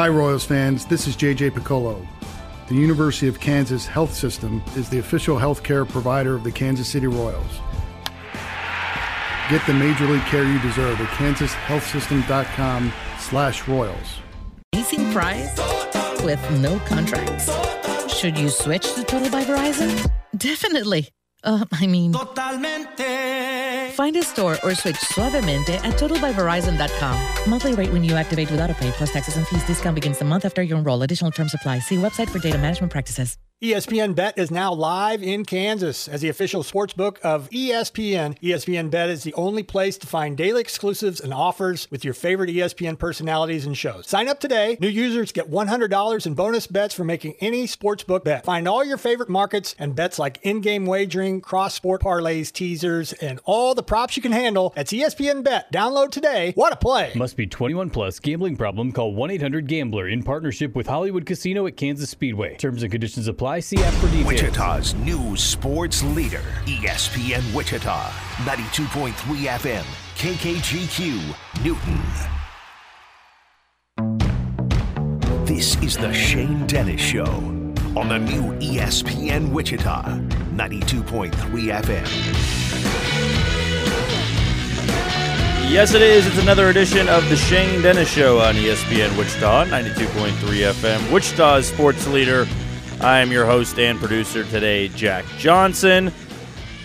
Hi, Royals fans. This is JJ Piccolo. The University of Kansas Health System is the official healthcare provider of the Kansas City Royals. Get the major league care you deserve at kansashealthsystem.com slash royals. Amazing price with no contracts. Should you switch to Total by Verizon? Definitely. Uh, I mean, Totalmente. Find a store or switch suavemente at totalbyverizon.com. Monthly rate when you activate with autopay plus taxes and fees. Discount begins the month after you enroll. Additional terms apply. See website for data management practices. ESPN Bet is now live in Kansas as the official sports book of ESPN. ESPN Bet is the only place to find daily exclusives and offers with your favorite ESPN personalities and shows. Sign up today. New users get $100 in bonus bets for making any sportsbook bet. Find all your favorite markets and bets like in-game wagering, cross-sport parlays, teasers, and all the props you can handle at ESPN Bet. Download today. What a play. Must be 21 plus. Gambling problem? Call 1-800-GAMBLER in partnership with Hollywood Casino at Kansas Speedway. Terms and conditions apply. See for details. Wichita's new sports leader, ESPN Wichita, 92.3 FM, KKGQ, Newton. This is the Shane Dennis Show on the new ESPN Wichita, 92.3 FM. Yes, it is. It's another edition of the Shane Dennis Show on ESPN Wichita, 92.3 FM. Wichita's sports leader. I am your host and producer today, Jack Johnson.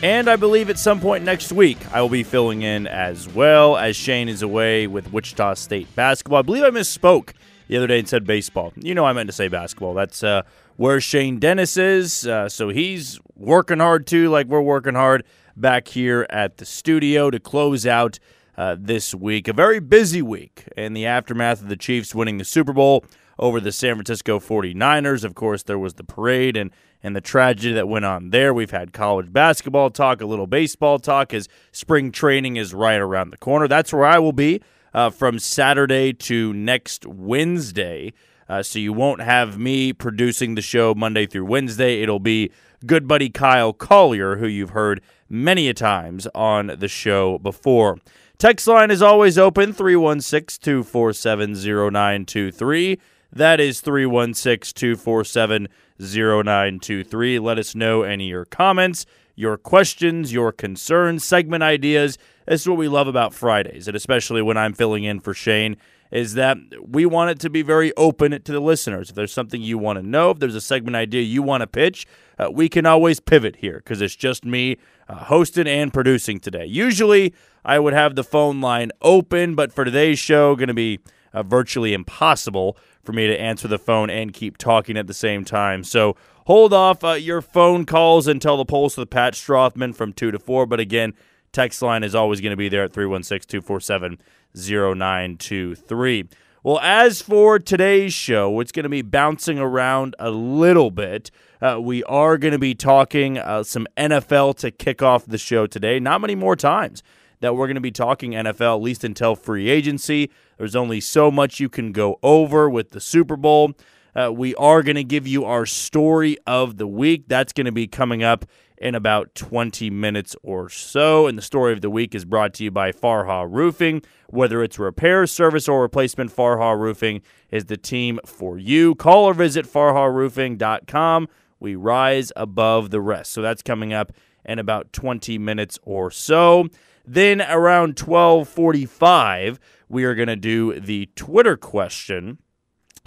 And I believe at some point next week, I will be filling in as well as Shane is away with Wichita State basketball. I believe I misspoke the other day and said baseball. You know, I meant to say basketball. That's uh, where Shane Dennis is. Uh, so he's working hard too, like we're working hard back here at the studio to close out uh, this week. A very busy week in the aftermath of the Chiefs winning the Super Bowl over the San Francisco 49ers. Of course, there was the parade and, and the tragedy that went on there. We've had college basketball talk, a little baseball talk as spring training is right around the corner. That's where I will be uh, from Saturday to next Wednesday. Uh, so you won't have me producing the show Monday through Wednesday. It'll be good buddy Kyle Collier, who you've heard many a times on the show before. Text line is always open 316 247 0923. That is 316 247 0923. Let us know any of your comments, your questions, your concerns, segment ideas. This is what we love about Fridays, and especially when I'm filling in for Shane, is that we want it to be very open to the listeners. If there's something you want to know, if there's a segment idea you want to pitch, uh, we can always pivot here because it's just me uh, hosting and producing today. Usually, I would have the phone line open, but for today's show, going to be uh, virtually impossible for me to answer the phone and keep talking at the same time. So hold off uh, your phone calls until the polls with Pat Strothman from 2 to 4. But again, text line is always going to be there at 316 247 0923. Well, as for today's show, it's going to be bouncing around a little bit. Uh, we are going to be talking uh, some NFL to kick off the show today. Not many more times that we're going to be talking NFL, at least until free agency. There's only so much you can go over with the Super Bowl. Uh, we are going to give you our story of the week. That's going to be coming up in about 20 minutes or so. And the story of the week is brought to you by Farha Roofing. Whether it's repair, service, or replacement, Farha Roofing is the team for you. Call or visit farharoofing.com. We rise above the rest. So that's coming up in about 20 minutes or so. Then around 1245, we are going to do the Twitter question.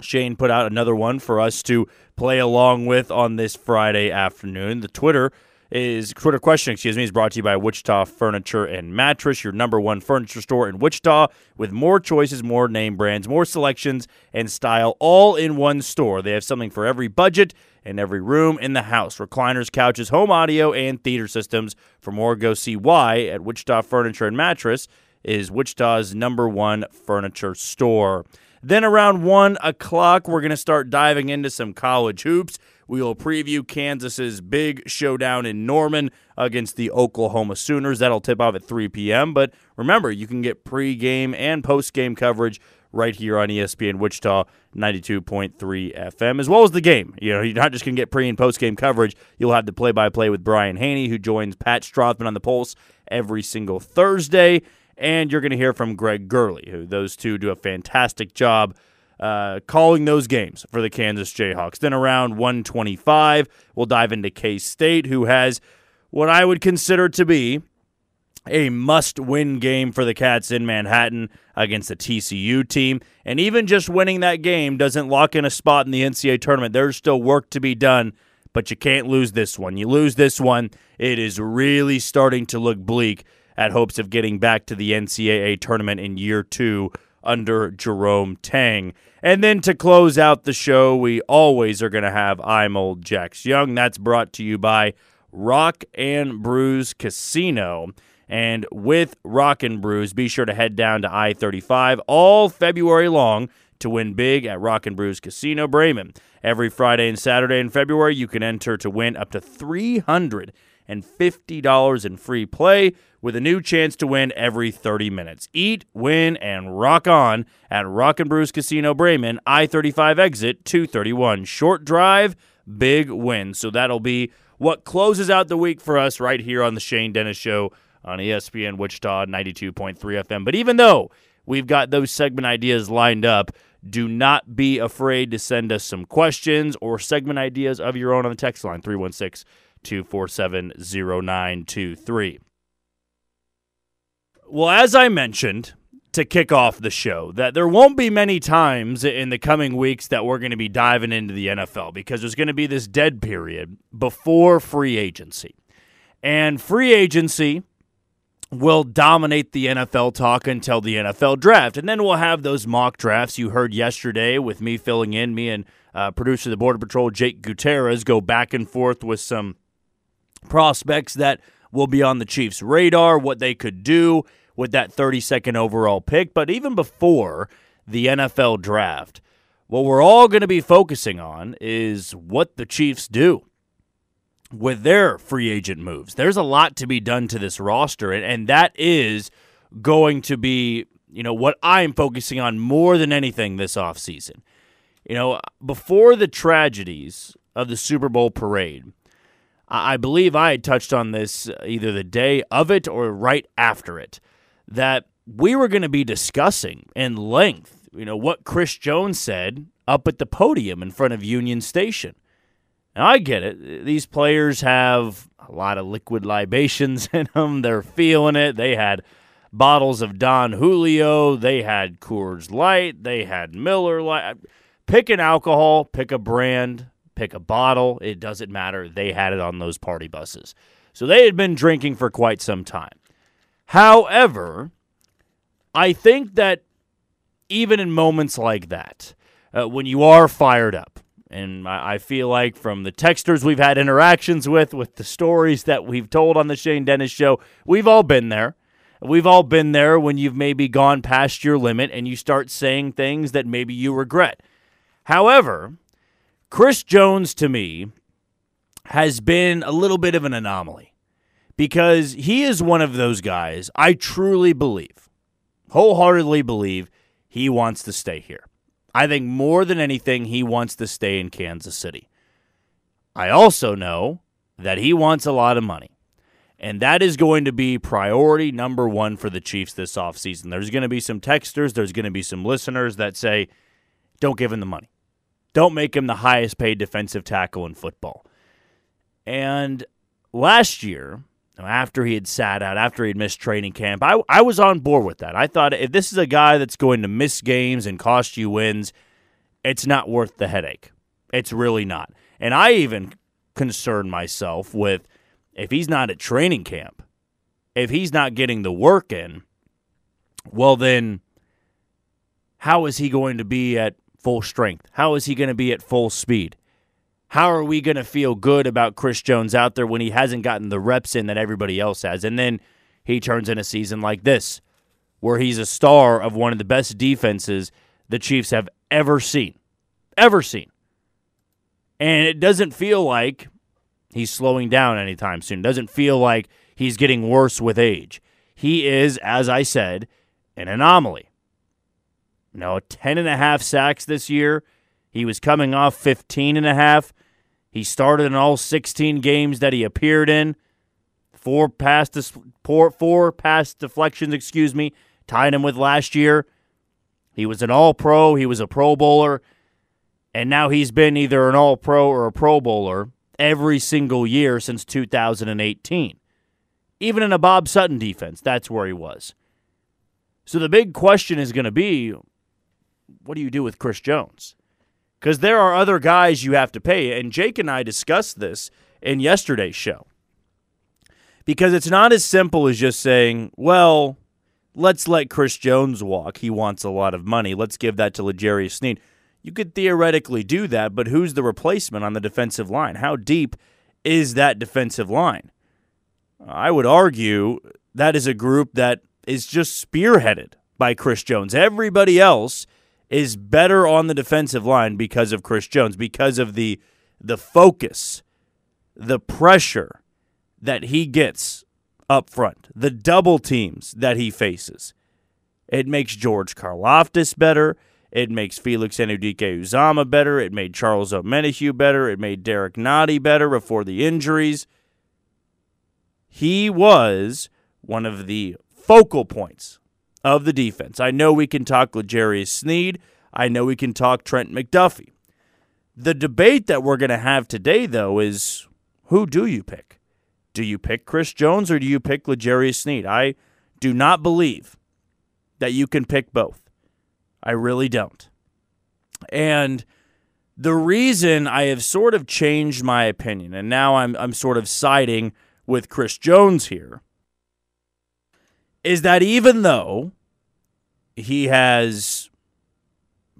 Shane put out another one for us to play along with on this Friday afternoon. The Twitter is Twitter question, excuse me, is brought to you by Wichita Furniture and Mattress, your number one furniture store in Wichita, with more choices, more name brands, more selections, and style, all in one store. They have something for every budget and every room in the house. Recliners, couches, home audio, and theater systems. For more, go see why at Wichita Furniture and Mattress is Wichita's number one furniture store. Then around 1 o'clock, we're going to start diving into some college hoops. We will preview Kansas's big showdown in Norman against the Oklahoma Sooners. That'll tip off at 3 p.m. But remember, you can get pre-game and post-game coverage right here on ESPN Wichita 92.3 FM, as well as the game. You know, you're not just going to get pre and post game coverage. You'll have the play by play with Brian Hanni, who joins Pat Strothman on the Pulse every single Thursday. And you're going to hear from Greg Gurley, who those two do a fantastic job uh, calling those games for the Kansas Jayhawks. Then around 125, we'll dive into K State, who has what I would consider to be a must win game for the Cats in Manhattan against the TCU team. And even just winning that game doesn't lock in a spot in the NCAA tournament. There's still work to be done, but you can't lose this one. You lose this one, it is really starting to look bleak at hopes of getting back to the NCAA tournament in year two under Jerome Tang. And then to close out the show, we always are going to have I'm Old Jax Young. That's brought to you by Rock and Brews Casino. And with Rock and Brews, be sure to head down to I 35 all February long to win big at Rock and Brews Casino Braman. Every Friday and Saturday in February, you can enter to win up to $350 in free play with a new chance to win every 30 minutes. Eat, win, and rock on at Rock and Brews Casino Braman, I 35 exit 231. Short drive, big win. So that'll be what closes out the week for us right here on the Shane Dennis Show on ESPN Wichita 92.3 FM. But even though we've got those segment ideas lined up, do not be afraid to send us some questions or segment ideas of your own on the text line 316 247 0923. Well, as I mentioned to kick off the show, that there won't be many times in the coming weeks that we're going to be diving into the NFL because there's going to be this dead period before free agency. And free agency will dominate the NFL talk until the NFL draft. And then we'll have those mock drafts you heard yesterday with me filling in, me and uh, producer of the Border Patrol, Jake Gutierrez, go back and forth with some prospects that will be on the Chiefs' radar, what they could do with that 32nd overall pick. But even before the NFL draft, what we're all going to be focusing on is what the Chiefs do with their free agent moves. There's a lot to be done to this roster, and, and that is going to be, you know, what I'm focusing on more than anything this offseason. You know, before the tragedies of the Super Bowl parade, I believe I had touched on this either the day of it or right after it, that we were going to be discussing in length, you know, what Chris Jones said up at the podium in front of Union Station. Now, I get it. These players have a lot of liquid libations in them. They're feeling it. They had bottles of Don Julio. They had Coors Light. They had Miller Light. Pick an alcohol, pick a brand, pick a bottle. It doesn't matter. They had it on those party buses. So they had been drinking for quite some time. However, I think that even in moments like that, uh, when you are fired up, and I, I feel like from the texters we've had interactions with, with the stories that we've told on the Shane Dennis show, we've all been there. We've all been there when you've maybe gone past your limit and you start saying things that maybe you regret. However, Chris Jones to me has been a little bit of an anomaly because he is one of those guys I truly believe, wholeheartedly believe, he wants to stay here. I think more than anything, he wants to stay in Kansas City. I also know that he wants a lot of money. And that is going to be priority number one for the Chiefs this offseason. There's going to be some texters, there's going to be some listeners that say, don't give him the money. Don't make him the highest paid defensive tackle in football. And last year, after he had sat out, after he had missed training camp, I, I was on board with that. I thought if this is a guy that's going to miss games and cost you wins, it's not worth the headache. It's really not. And I even concerned myself with if he's not at training camp, if he's not getting the work in, well, then how is he going to be at full strength? How is he going to be at full speed? How are we going to feel good about Chris Jones out there when he hasn't gotten the reps in that everybody else has? And then he turns in a season like this, where he's a star of one of the best defenses the Chiefs have ever seen. Ever seen. And it doesn't feel like he's slowing down anytime soon. Doesn't feel like he's getting worse with age. He is, as I said, an anomaly. You know, 10 and a half sacks this year. He was coming off 15 and a half. He started in all 16 games that he appeared in. Four pass dis- four, four pass deflections, excuse me, tied him with last year. He was an all pro, he was a pro bowler, and now he's been either an all pro or a pro bowler every single year since 2018. Even in a Bob Sutton defense, that's where he was. So the big question is going to be what do you do with Chris Jones? Because there are other guys you have to pay. And Jake and I discussed this in yesterday's show. Because it's not as simple as just saying, well, let's let Chris Jones walk. He wants a lot of money. Let's give that to L'Jarius Sneed. You could theoretically do that, but who's the replacement on the defensive line? How deep is that defensive line? I would argue that is a group that is just spearheaded by Chris Jones. Everybody else is better on the defensive line because of Chris Jones, because of the the focus, the pressure that he gets up front, the double teams that he faces. It makes George Karlaftis better. It makes Felix Anudike-Uzomah better. It made Charles Omenihu better. It made Derrick Nnadi better before the injuries. He was one of the focal points of the defense. I know we can talk L'Jarius Sneed. I know we can talk Trent McDuffie. The debate that we're going to have today, though, is who do you pick? Do you pick Chris Jones or do you pick L'Jarius Sneed? I do not believe that you can pick both. I really don't. And the reason I have sort of changed my opinion, and now I'm, I'm sort of siding with Chris Jones here, is that even though he has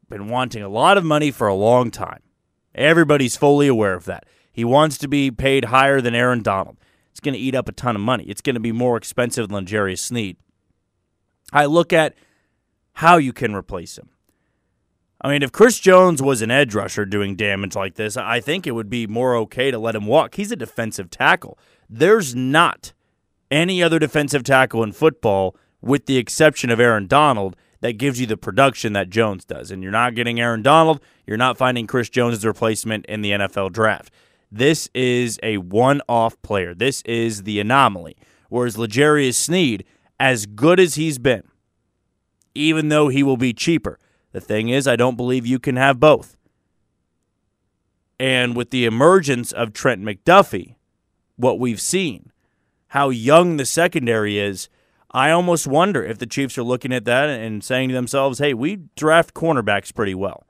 been wanting a lot of money for a long time, everybody's fully aware of that. He wants to be paid higher than Aaron Donald. It's going to eat up a ton of money. It's going to be more expensive than Jerry Sneed. I look at how you can replace him. I mean, if Chris Jones was an edge rusher doing damage like this, I think it would be more okay to let him walk. He's a defensive tackle. There's not any other defensive tackle in football, with the exception of Aaron Donald, that gives you the production that Jones does. And you're not getting Aaron Donald. You're not finding Chris Jones replacement in the NFL draft. This is a one off player. This is the anomaly. Whereas L'Jarius Sneed, as good as he's been, even though he will be cheaper, the thing is, I don't believe you can have both. And with the emergence of Trent McDuffie, what we've seen, how young the secondary is, I almost wonder if the Chiefs are looking at that and saying to themselves, hey, we draft cornerbacks pretty well.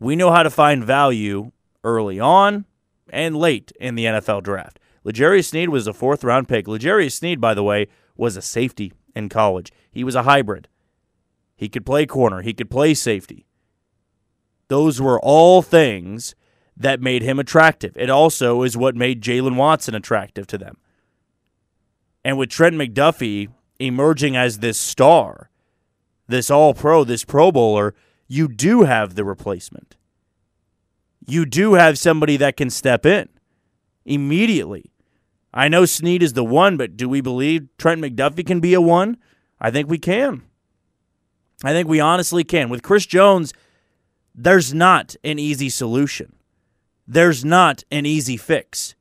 We know how to find value early on and late in the NFL draft. L'Jarius Sneed was a fourth round pick. L'Jarius Sneed, by the way, was a safety in college. He was a hybrid. He could play corner, he could play safety. Those were all things that made him attractive. It also is what made Jaylen Watson attractive to them. And with Trent McDuffie emerging as this star, this all pro, this pro bowler, you do have the replacement you do have somebody that can step in immediately. I know Sneed is the one, but do we believe Trent McDuffie can be a one? I think we can. I think we honestly can. With Chris Jones, there's not an easy solution. There's not an easy fix.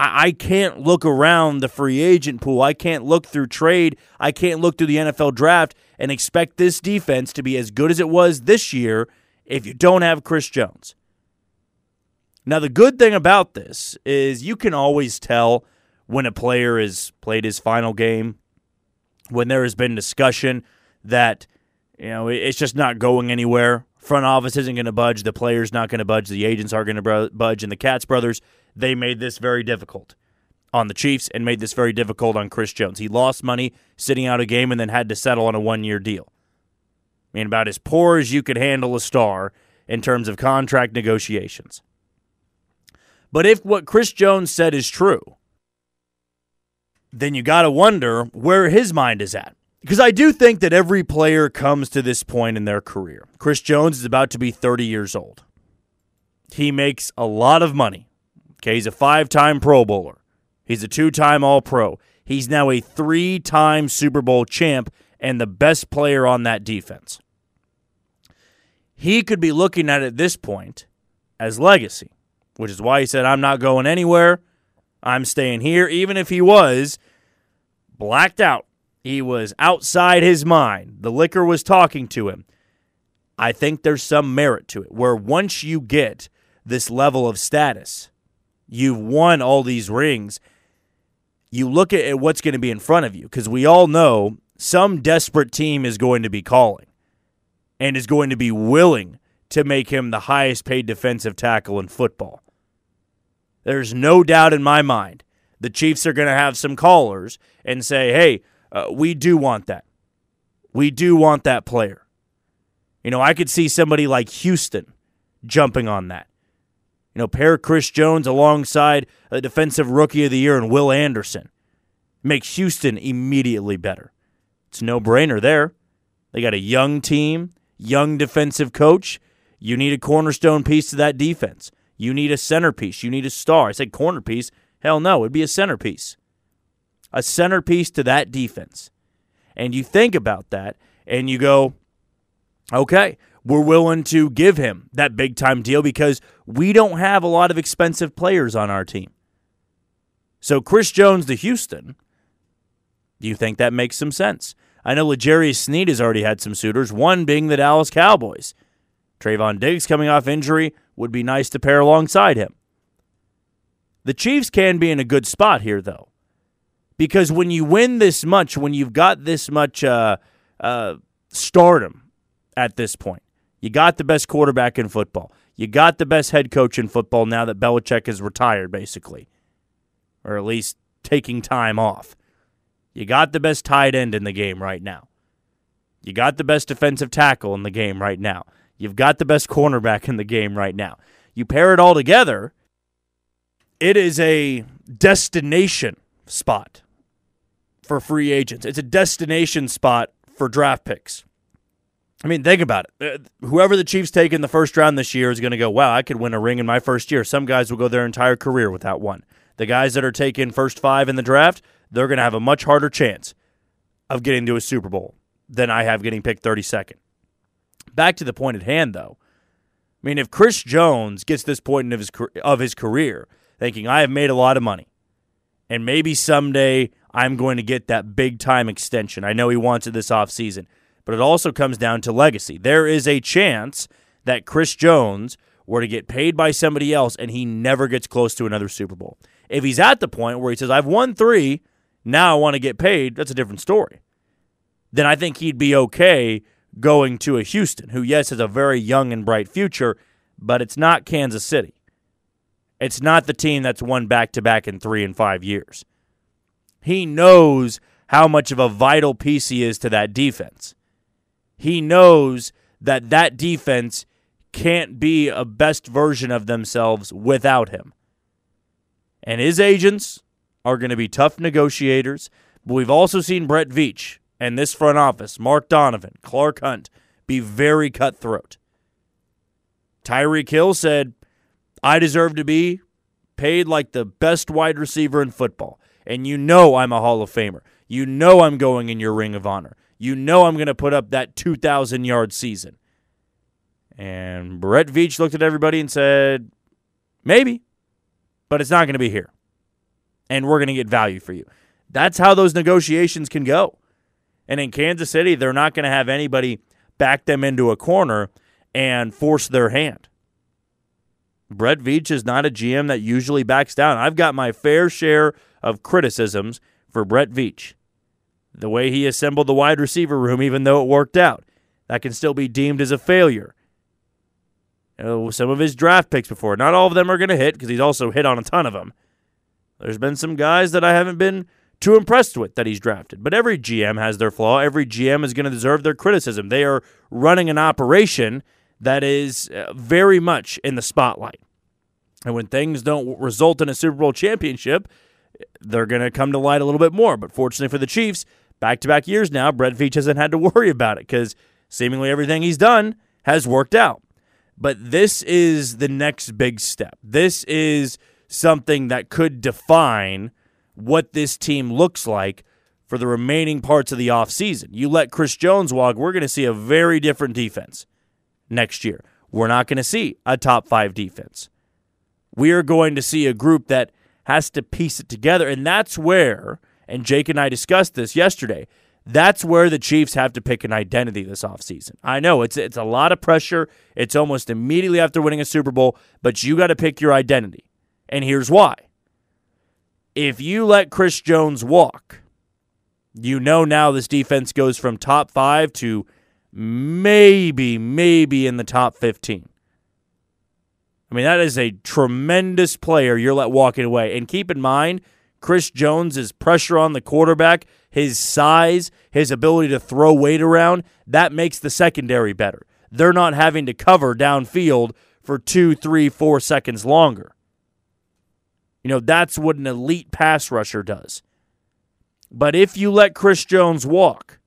I, can't look around the free agent pool. I can't look through trade. I can't look through the NFL draft and expect this defense to be as good as it was this year if you don't have Chris Jones. Now, the good thing about this is you can always tell when a player has played his final game, when there has been discussion that, you know, it's just not going anywhere. Front office isn't going to budge. The player's not going to budge. The agents aren't going to budge. And the Katz brothers, they made this very difficult on the Chiefs and made this very difficult on Chris Jones. He lost money sitting out a game and then had to settle on a one year deal. I mean, about as poor as you could handle a star in terms of contract negotiations. But if what Chris Jones said is true, then you got to wonder where his mind is at. Because I do think that every player comes to this point in their career. Chris Jones is about to be 30 years old. He makes a lot of money. Okay, he's a five time Pro Bowler, he's a two time All Pro. He's now a three time Super Bowl champ and the best player on that defense. He could be looking at it at this point as legacy, which is why he said, I'm not going anywhere. I'm staying here, even if he was blacked out, He was outside his mind. The liquor was talking to him. I think there's some merit to it where once you get this level of status, you've won all these rings, you look at what's going to be in front of you because we all know some desperate team is going to be calling and is going to be willing to make him the highest paid defensive tackle in football. There's no doubt in my mind the Chiefs are going to have some callers and say, hey, uh, we do want that. We do want that player. You know, I could see somebody like Houston jumping on that. You know, pair Chris Jones alongside a defensive rookie of the year and Will Anderson. Makes Houston immediately better. It's no brainer there. They got a young team, young defensive coach. You need a cornerstone piece to that defense. You need a centerpiece. You need a star. I said corner piece. Hell no, it'd be a centerpiece. A centerpiece to that defense. And you think about that and you go, okay, we're willing to give him that big time deal because we don't have a lot of expensive players on our team. So Chris Jones to Houston, do you think that makes some sense? I know L'Jarius Sneed has already had some suitors, one being the Dallas Cowboys. Trevon Diggs coming off injury would be nice to pair alongside him. The Chiefs can be in a good spot here, though, because when you win this much, when you've got this much uh, uh, stardom at this point, you got the best quarterback in football. You got the best head coach in football now that Belichick is retired, basically, or at least taking time off. You got the best tight end in the game right now. You got the best defensive tackle in the game right now. You've got the best cornerback in the game right now. You pair it all together, it is a destination spot for free agents. It's a destination spot for draft picks. I mean, think about it. Uh, whoever the Chiefs take in the first round this year is going to go, wow, I could win a ring in my first year. Some guys will go their entire career without one. The guys that are taking first five in the draft, they're going to have a much harder chance of getting to a Super Bowl than I have getting picked 32nd. Back to the point at hand, though. I mean, if Chris Jones gets this point of his of his career, thinking I have made a lot of money, and maybe someday I'm going to get that big time extension. I know he wants it this offseason, but it also comes down to legacy. There is a chance that Chris Jones were to get paid by somebody else and he never gets close to another Super Bowl. If he's at the point where he says, I've won three, now I want to get paid, that's a different story. Then I think he'd be okay going to a Houston, who, yes, has a very young and bright future, but it's not Kansas City. It's not the team that's won back to back in three and five years. He knows how much of a vital piece he is to that defense. He knows that that defense can't be a best version of themselves without him. And his agents are going to be tough negotiators. But we've also seen Brett Veach and this front office, Mark Donovan, Clark Hunt, be very cutthroat. Tyreek Hill said, I deserve to be paid like the best wide receiver in football. And you know I'm a Hall of Famer. You know I'm going in your ring of honor. You know I'm going to put up that 2,000 yard season. And Brett Veach looked at everybody and said, maybe, but it's not going to be here. And we're going to get value for you. That's how those negotiations can go. And in Kansas City, they're not going to have anybody back them into a corner and force their hand. Brett Veach is not a GM that usually backs down. I've got my fair share of criticisms for Brett Veach. The way he assembled the wide receiver room, even though it worked out, that can still be deemed as a failure. You know, some of his draft picks before, not all of them are going to hit because he's also hit on a ton of them. There's been some guys that I haven't been too impressed with that he's drafted. But every GM has their flaw. Every GM is going to deserve their criticism. They are running an operation that is uh, very much in the spotlight. And when things don't result in a Super Bowl championship, they're going to come to light a little bit more. But fortunately for the Chiefs, back to back years now, Brett Veach hasn't had to worry about it because seemingly everything he's done has worked out. But this is the next big step. This is something that could define what this team looks like for the remaining parts of the offseason. You let Chris Jones walk, we're going to see a very different defense next year. We're not going to see a top five defense. We are going to see a group that has to piece it together. And that's where, and Jake and I discussed this yesterday, That's where the Chiefs have to pick an identity this offseason. I know it's it's a lot of pressure. It's almost immediately after winning a Super Bowl, but you got to pick your identity. And here's why. If you let Chris Jones walk, you know now this defense goes from top 5 to maybe maybe in the top 15. I mean, that is a tremendous player you're let walking away. And keep in mind, Chris Jones' pressure on the quarterback, his size, his ability to throw weight around, that makes the secondary better. They're not having to cover downfield for two, three, four seconds longer. You know, that's what an elite pass rusher does. But if you let Chris Jones walk,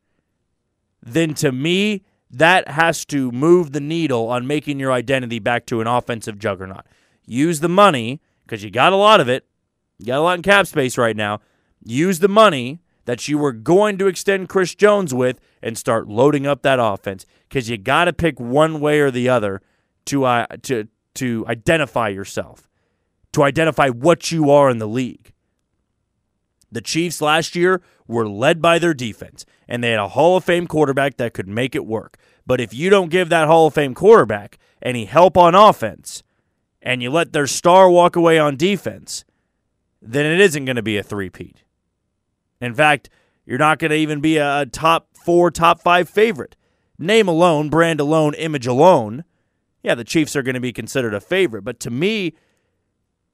then to me, that has to move the needle on making your identity back to an offensive juggernaut. Use the money, because you got a lot of it. You got a lot in cap space right now. Use the money that you were going to extend Chris Jones with and start loading up that offense because you got to pick one way or the other to uh, to to identify yourself, to identify what you are in the league. The Chiefs last year were led by their defense, and they had a Hall of Fame quarterback that could make it work. But if you don't give that Hall of Fame quarterback any help on offense, and you let their star walk away on defense, then it isn't going to be a three-peat. In fact, you're not going to even be a top four, top five favorite. Name alone, brand alone, image alone. Yeah, the Chiefs are going to be considered a favorite. But to me,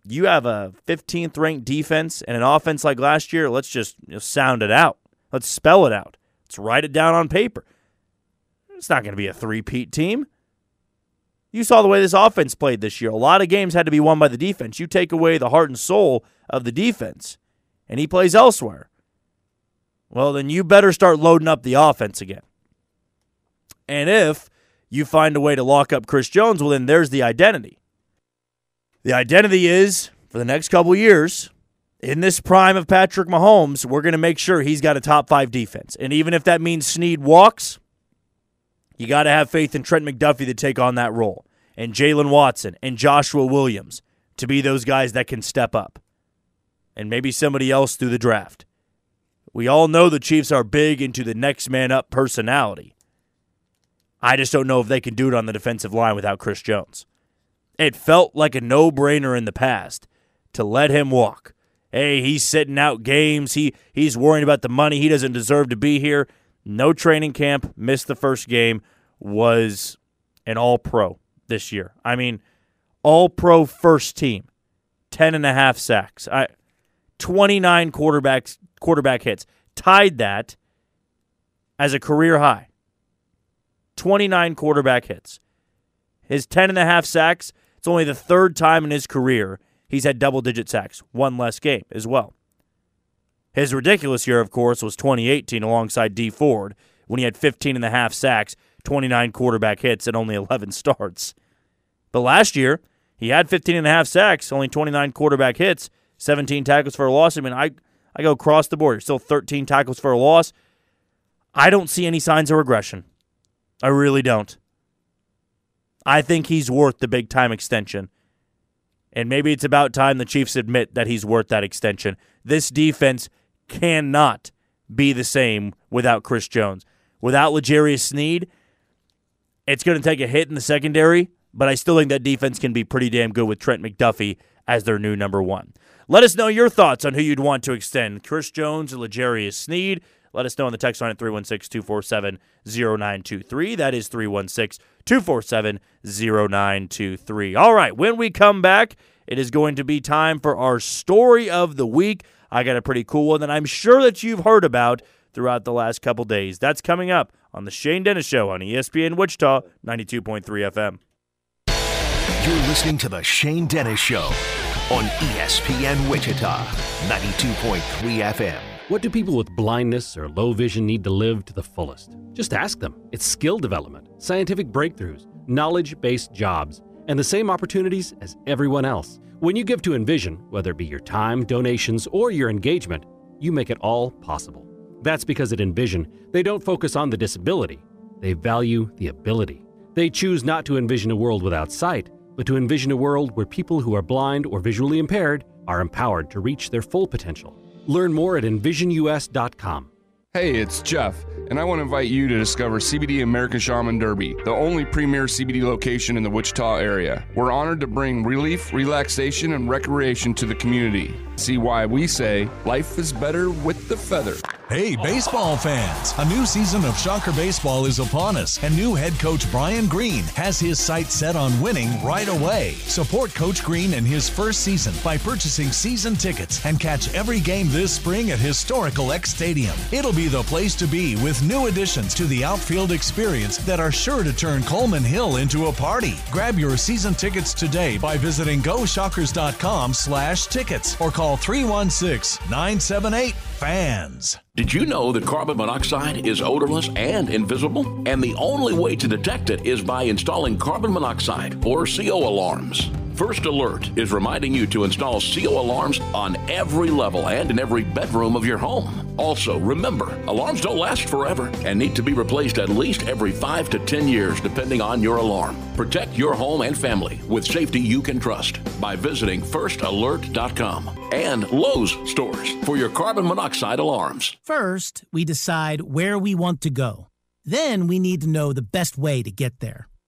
you have a 15th ranked defense and an offense like last year. Let's just sound it out. Let's spell it out. Let's write it down on paper. It's not going to be a three-peat team. You saw the way this offense played this year. A lot of games had to be won by the defense. You take away the heart and soul of the defense, and he plays elsewhere well, then you better start loading up the offense again. And if you find a way to lock up Chris Jones, well, then there's the identity. The identity is for the next couple years, in this prime of Patrick Mahomes, we're going to make sure he's got a top five defense. And even if that means Sneed walks, you got to have faith in Trent McDuffie to take on that role, and Jaylen Watson and Joshua Williams to be those guys that can step up, and maybe somebody else through the draft. We all know the Chiefs are big into the next man up personality. I just don't know if they can do it on the defensive line without Chris Jones. It felt like a no brainer in the past to let him walk. Hey, he's sitting out games. He he's worrying about the money. He doesn't deserve to be here. No training camp, missed the first game, was an all pro this year. I mean, all pro first team. 10 and a half sacks. I 29 quarterbacks quarterback hits, tied that as a career high. 29 quarterback hits. His 10 and a half sacks, it's only the third time in his career he's had double digit sacks, one less game as well. His ridiculous year, of course, was 2018 alongside Dee Ford when he had 15 and a half sacks, 29 quarterback hits, and only 11 starts. But last year, he had 15 and a half sacks, only 29 quarterback hits, 17 tackles for a loss. I mean, I I go across the board. Still 13 tackles for a loss. I don't see any signs of regression. I really don't. I think he's worth the big time extension. And maybe it's about time the Chiefs admit that he's worth that extension. This defense cannot be the same without Chris Jones. Without L'Jarius Sneed, it's going to take a hit in the secondary, but I still think that defense can be pretty damn good with Trent McDuffie as their new number one. Let us know your thoughts on who you'd want to extend, Chris Jones or L'Jarius Sneed. Let us know on the text line at 316 247 0923. That is 316 247 0923. All right, when we come back, it is going to be time for our story of the week. I got a pretty cool one that I'm sure that you've heard about throughout the last couple days. That's coming up on the Shane Dennis Show on ESPN Wichita 92.3 FM. You're listening to the Shane Dennis Show on ESPN Wichita, 92.3 FM. What do people with blindness or low vision need to live to the fullest? Just ask them. It's skill development, scientific breakthroughs, knowledge based jobs, and the same opportunities as everyone else. When you give to Envision, whether it be your time, donations, or your engagement, you make it all possible. That's because at Envision, they don't focus on the disability, they value the ability. They choose not to envision a world without sight but to envision a world where people who are blind or visually impaired are empowered to reach their full potential. Learn more at envisionus.com. Hey, it's Jeff, and I want to invite you to discover CBD American Shaman Derby, the only premier CBD location in the Wichita area. We're honored to bring relief, relaxation, and recreation to the community. See why we say life is better with the feather. Hey, baseball fans! A new season of Shocker Baseball is upon us, and new head coach Brian Green has his sights set on winning right away. Support Coach Green in his first season by purchasing season tickets and catch every game this spring at historical Eck Stadium. It'll be the place to be with new additions to the outfield experience that are sure to turn Coleman Hill into a party. Grab your season tickets today by visiting GoShockers.com/tickets or call 316 978 fans. Did you know that carbon monoxide is odorless and invisible? And the only way to detect it is by installing carbon monoxide or CO alarms. First Alert is reminding you to install CO alarms on every level and in every bedroom of your home. Also, remember, alarms don't last forever and need to be replaced at least every 5 to 10 years depending on your alarm. Protect your home and family with safety you can trust by visiting firstalert.com and Lowe's stores for your carbon monoxide alarms. First, we decide where we want to go. Then we need to know the best way to get there.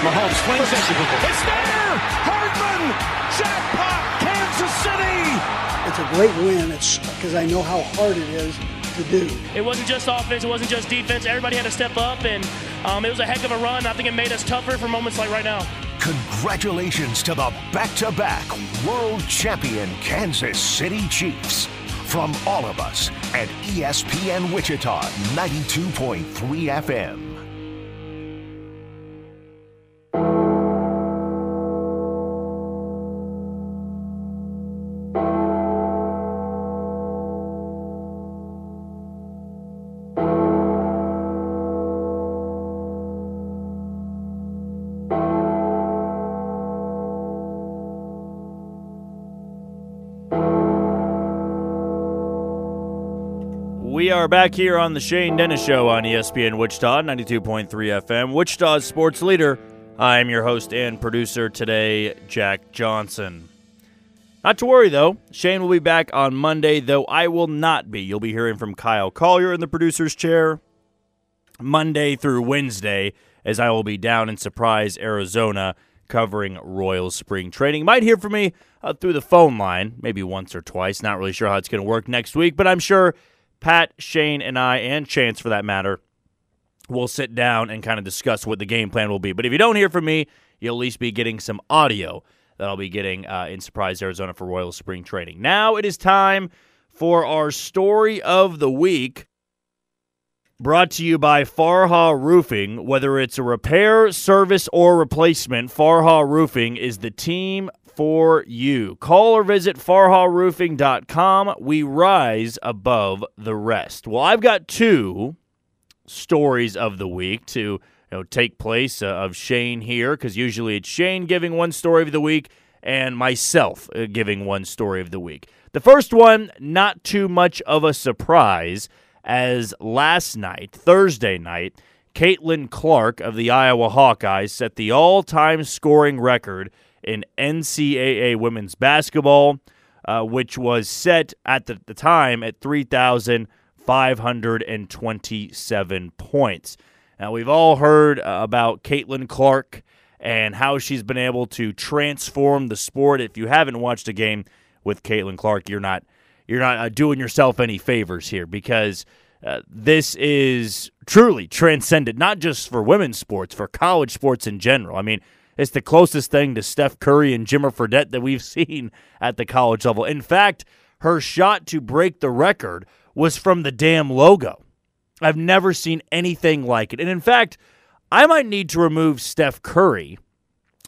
Mahomes swings it. It's there! Hardman! Jackpot! Kansas City! It's a great win. It's because I know how hard it is to do. It wasn't just offense. It wasn't just defense. Everybody had to step up, and um, it was a heck of a run. I think it made us tougher for moments like right now. Congratulations to the back-to-back world champion Kansas City Chiefs. From all of us at ESPN Wichita 92.3 FM. Are back here on the Shane Dennis Show on ESPN Wichita, 92.3 FM, Wichita's sports leader. I'm your host and producer today, Jack Johnson. Not to worry, though. Shane will be back on Monday, though I will not be. You'll be hearing from Kyle Collier in the producer's chair Monday through Wednesday, as I will be down in Surprise, Arizona, covering Royal Spring Training. Might hear from me uh, through the phone line, maybe once or twice. Not really sure how it's going to work next week, but I'm sure Pat, Shane, and I, and Chance for that matter, will sit down and kind of discuss what the game plan will be. But if you don't hear from me, you'll at least be getting some audio that I'll be getting uh, in Surprise, Arizona for Royal Spring Training. Now it is time for our story of the week. Brought to you by Farha Roofing. Whether it's a repair, service, or replacement, Farha Roofing is the team for you. Call or visit farharoofing.com. We rise above the rest. Well, I've got two stories of the week to you know take place uh, of Shane here because usually it's Shane giving one story of the week and myself uh, giving one story of the week. The first one, not too much of a surprise, as last night, Thursday night, Caitlin Clark of the Iowa Hawkeyes set the all time scoring record in NCAA women's basketball, uh, which was set at the, the time at 3,527 points. Now, we've all heard uh, about Caitlin Clark and how she's been able to transform the sport. If you haven't watched a game with Caitlin Clark, you're not you're not uh, doing yourself any favors here because uh, this is truly transcendent, not just for women's sports, for college sports in general. I mean, It's the closest thing to Steph Curry and Jimmer Fredette that we've seen at the college level. In fact, her shot to break the record was from the damn logo. I've never seen anything like it. And in fact, I might need to remove Steph Curry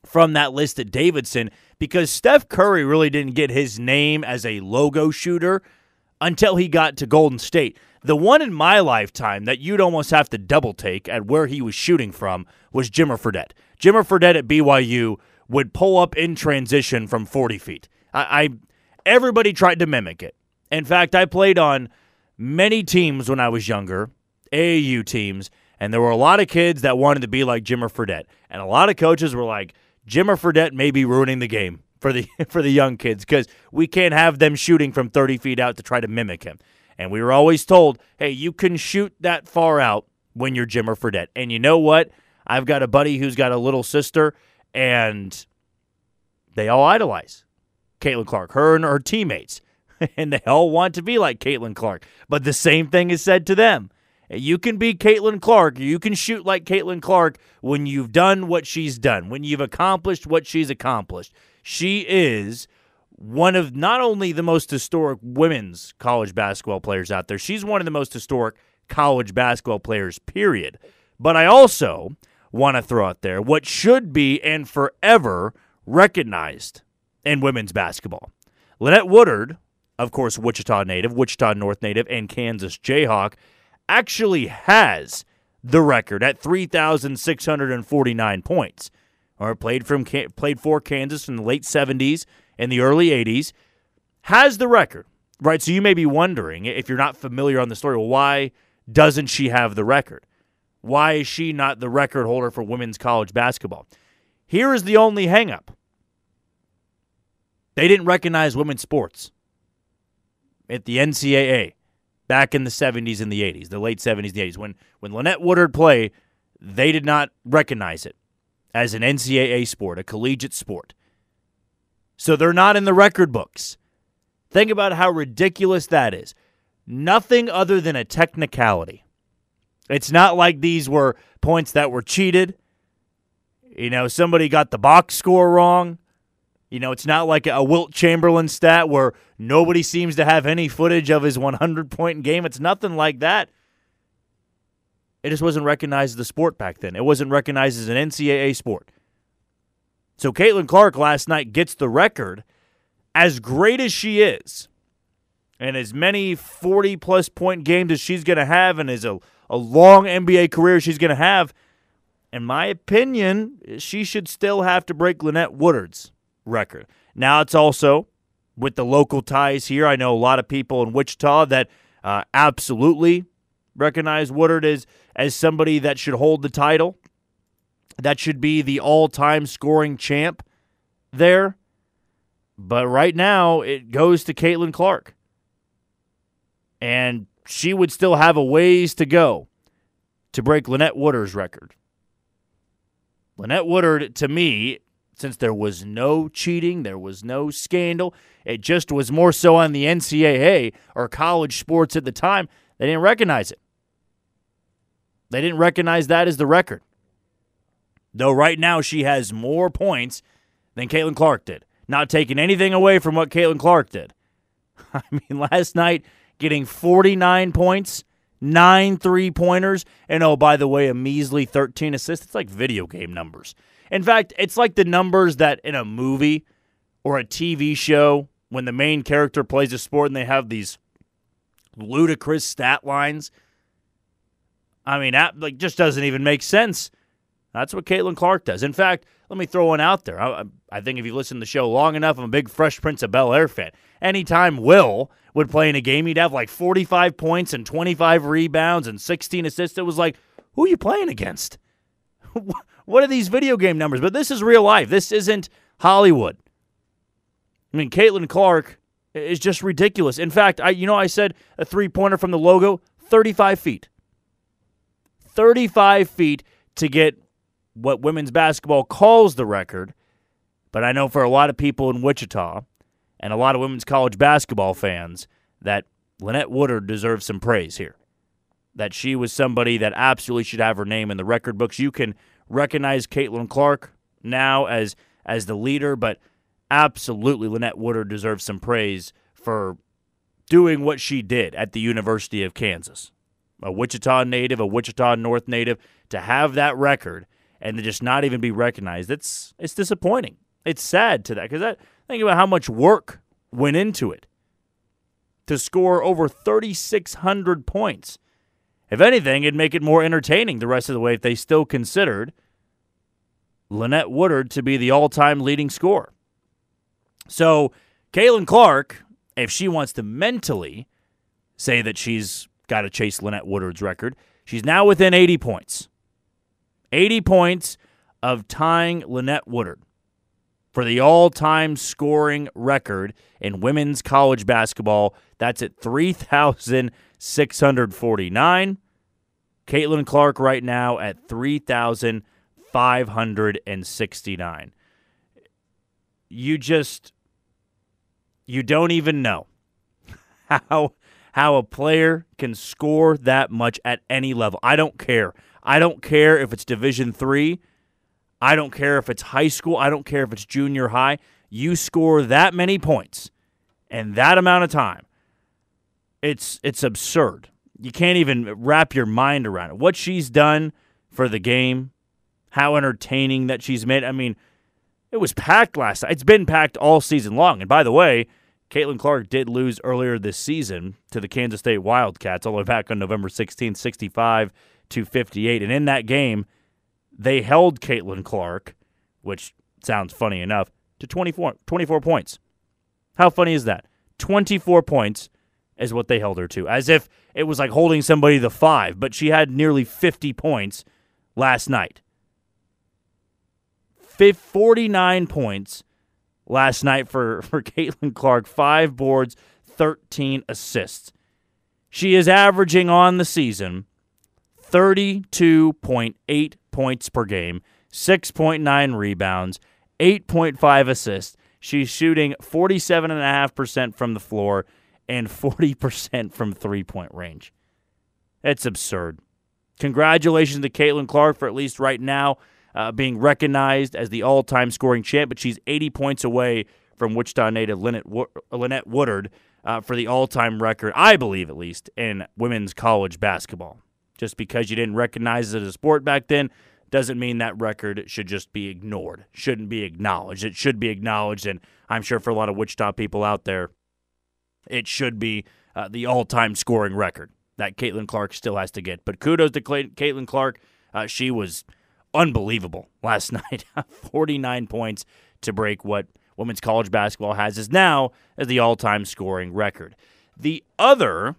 from that list at Davidson because Steph Curry really didn't get his name as a logo shooter until he got to Golden State. The one in my lifetime that you'd almost have to double take at where he was shooting from was Jimmer Fredette. Jimmer Fredette at BYU would pull up in transition from 40 feet. I, I everybody tried to mimic it. In fact, I played on many teams when I was younger, AAU teams, and there were a lot of kids that wanted to be like Jimmer Fredette, and a lot of coaches were like, Jimmer Fredette may be ruining the game for the for the young kids because we can't have them shooting from 30 feet out to try to mimic him. And we were always told, hey, you can shoot that far out when you're Jimmer Fredette. And you know what? I've got a buddy who's got a little sister, and they all idolize Caitlin Clark, her and her teammates, and they all want to be like Caitlin Clark. But the same thing is said to them. You can be Caitlin Clark. You can shoot like Caitlin Clark when you've done what she's done, when you've accomplished what she's accomplished. She is one of not only the most historic women's college basketball players out there, she's one of the most historic college basketball players, period. But I also want to throw out there what should be and forever recognized in women's basketball. Lynette Woodard, of course, Wichita native, Wichita North native, and Kansas Jayhawk, actually has the record at 3,649 points. Or played from played for Kansas in the late 70s and the early 80s, has the record. Right, so you may be wondering if you're not familiar on the story, well, why doesn't she have the record? Why is she not the record holder for women's college basketball? Here is the only hangup. They didn't recognize women's sports at the NCAA back in the 70s and the 80s, the late 70s and the 80s. When, when Lynette Woodard played, they did not recognize it as an NCAA sport, a collegiate sport. So they're not in the record books. Think about how ridiculous that is. Nothing other than a technicality. It's not like these were points that were cheated. You know, somebody got the box score wrong. You know, it's not like a Wilt Chamberlain stat where nobody seems to have any footage of his 100 point game. It's nothing like that. It just wasn't recognized as a sport back then. It wasn't recognized as an NCAA sport. So Caitlin Clark last night gets the record. As great as she is, and as many 40 plus point games as she's going to have, and as a a long NBA career she's going to have. In my opinion, she should still have to break Lynette Woodard's record. Now it's also with the local ties here. I know a lot of people in Wichita that uh, absolutely recognize Woodard as as somebody that should hold the title. That should be the all-time scoring champ there. But right now, it goes to Caitlin Clark. And she would still have a ways to go to break Lynette Woodard's record. Lynette Woodard, to me, since there was no cheating, there was no scandal, it just was more so on the NCAA or college sports at the time, they didn't recognize it. They didn't recognize that as the record. Though right now she has more points than Caitlin Clark did. Not taking anything away from what Caitlin Clark did. I mean, last night getting 49 points, nine three pointers, and oh, by the way, a measly 13 assists. It's like video game numbers. In fact, it's like the numbers that in a movie or a TV show when the main character plays a sport and they have these ludicrous stat lines. I mean, that like just doesn't even make sense. That's what Caitlin Clark does. In fact, let me throw one out there. I, I think if you listen to the show long enough, I'm a big Fresh Prince of Bel Air fan. Anytime Will would play in a game, he'd have like 45 points and 25 rebounds and 16 assists. It was like, who are you playing against? what are these video game numbers? But this is real life. This isn't Hollywood. I mean, Caitlin Clark is just ridiculous. In fact, I you know I said a three pointer from the logo, 35 feet. 35 feet to get what women's basketball calls the record. But I know for a lot of people in Wichita and a lot of women's college basketball fans that Lynette Woodard deserves some praise here. That she was somebody that absolutely should have her name in the record books. You can recognize Caitlin Clark now as as the leader, but absolutely Lynette Woodard deserves some praise for doing what she did at the University of Kansas. A Wichita native, a Wichita North native, to have that record and to just not even be recognized, it's it's disappointing. It's sad to that because that think about how much work went into it to score over 3,600 points. If anything, it'd make it more entertaining the rest of the way if they still considered Lynette Woodard to be the all time leading scorer. So, Caitlin Clark, if she wants to mentally say that she's got to chase Lynette Woodard's record, she's now within 80 points. 80 points of tying Lynette Woodard for the all time scoring record in women's college basketball. That's at 3,649. Caitlin Clark right now at 3,569. You just, you don't even know how how a player can score that much at any level. I don't care. I don't care if it's Division 3. I don't care if it's high school. I don't care if it's junior high. You score that many points in that amount of time. It's it's absurd you can't even wrap your mind around it. What she's done for the game, how entertaining that she's made. I mean, it was packed last night. It's been packed all season long. And by the way, Caitlin Clark did lose earlier this season to the Kansas State Wildcats, all the way back on November 16th, 65 to 58. And in that game, they held Caitlin Clark, which sounds funny enough, to 24, 24 points. How funny is that? 24 points is what they held her to, as if it was like holding somebody to five, but she had nearly 50 points last night. 49 points last night for, for Caitlin Clark, five boards, 13 assists. She is averaging on the season 32.8 points per game, 6.9 rebounds, 8.5 assists. She's shooting 47.5% from the floor and 40% from three point range. It's absurd. Congratulations to Caitlin Clark for at least right now uh, being recognized as the all time scoring champ, but she's 80 points away from Wichita native Lynette, Lynette Woodard uh, for the all time record, I believe at least, in women's college basketball. Just because you didn't recognize it as a sport back then doesn't mean that record should just be ignored, shouldn't be acknowledged. It should be acknowledged, and I'm sure for a lot of Wichita people out there, it should be uh, the all time scoring record that Caitlin Clark still has to get. But kudos to Caitlin Clark. Uh, she was unbelievable last night 49 points to break what women's college basketball has is now as the all time scoring record. The other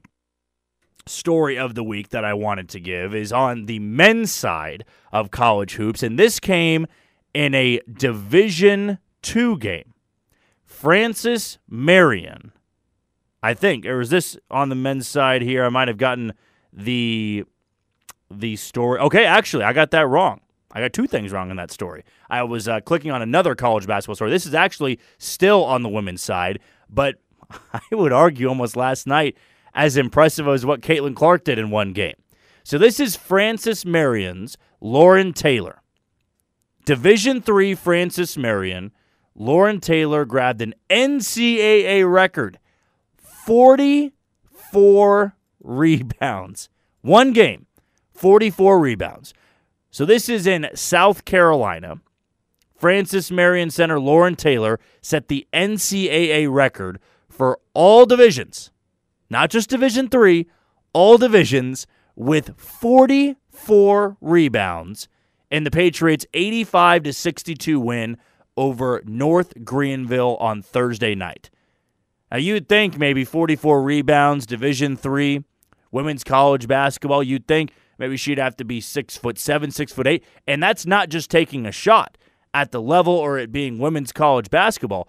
story of the week that I wanted to give is on the men's side of college hoops, and this came in a Division two game. Francis Marion I think, or is this on the men's side here? I might have gotten the the story. Okay, actually, I got that wrong. I got two things wrong in that story. I was uh, clicking on another college basketball story. This is actually still on the women's side, but I would argue almost last night as impressive as what Caitlin Clark did in one game. So this is Francis Marion's Lauren Taylor. Division three Francis Marion. Lauren Taylor grabbed an NCAA record 44 rebounds. One game, 44 rebounds. So this is in South Carolina. Francis Marion center Lauren Taylor set the NCAA record for all divisions, not just Division 3, all divisions with 44 rebounds in the Patriots 85 to 62 win over North Greenville on Thursday night. Now you'd think maybe 44 rebounds, Division three, women's college basketball. You'd think maybe she'd have to be six foot seven, six foot eight, and that's not just taking a shot at the level or it being women's college basketball.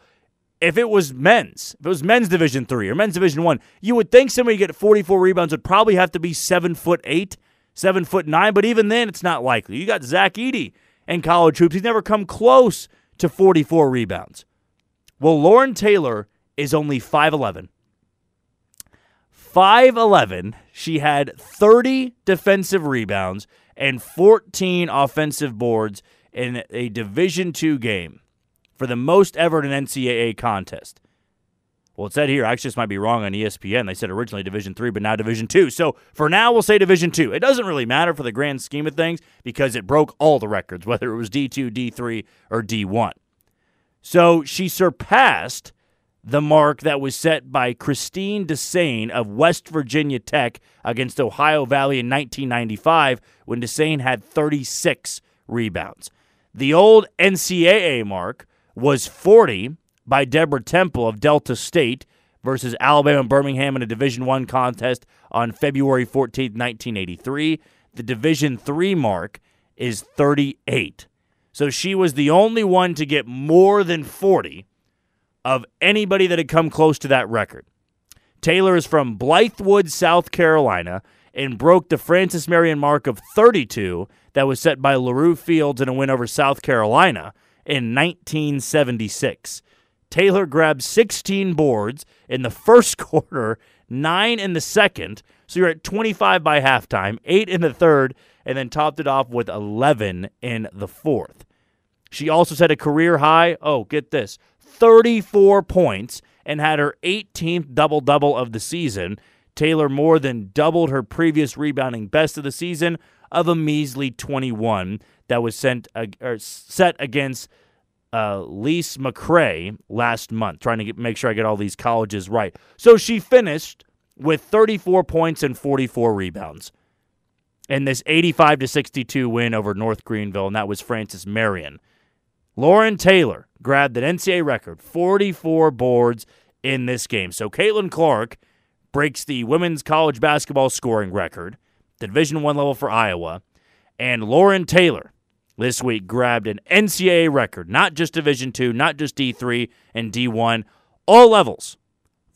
If it was men's, if it was men's Division three or men's Division one, you would think somebody get 44 rebounds would probably have to be seven foot eight, seven foot nine. But even then, it's not likely. You got Zach Edey in college hoops; he's never come close to 44 rebounds. Well, Lauren Taylor is only 5'11. 5'11. She had 30 defensive rebounds and 14 offensive boards in a Division two game for the most ever in an NCAA contest. Well, it said here, actually, this might be wrong on ESPN. They said originally Division three, but now Division two. So for now, we'll say Division two. It doesn't really matter for the grand scheme of things because it broke all the records, whether it was D2, D3, or D1. So she surpassed the mark that was set by Christine Desain of West Virginia Tech against Ohio Valley in 1995 when Desain had 36 rebounds. The old NCAA mark was 40 by Deborah Temple of Delta State versus Alabama Birmingham in a Division 1 contest on February 14, 1983. The Division 3 mark is 38. So she was the only one to get more than 40 of anybody that had come close to that record. Taylor is from Blythewood, South Carolina, and broke the Francis Marion mark of 32 that was set by LaRue Fields in a win over South Carolina in 1976. Taylor grabbed 16 boards in the first quarter, nine in the second. So you're at 25 by halftime, eight in the third, and then topped it off with 11 in the fourth. She also set a career high. Oh, get this 34 points and had her 18th double double of the season. Taylor more than doubled her previous rebounding best of the season of a measly 21 that was sent uh, set against uh, Lees-McRae last month, trying to get, make sure I get all these colleges right. So she finished with 34 points and 44 rebounds in this 85 to 62 win over North Greenville, and that was Francis Marion. Lauren Taylor grabbed an NCAA record, 44 boards in this game. So Caitlin Clark breaks the women's college basketball scoring record, the Division One level for Iowa, and Lauren Taylor this week grabbed an NCAA record, not just Division Two, not just D3 and D1, all levels,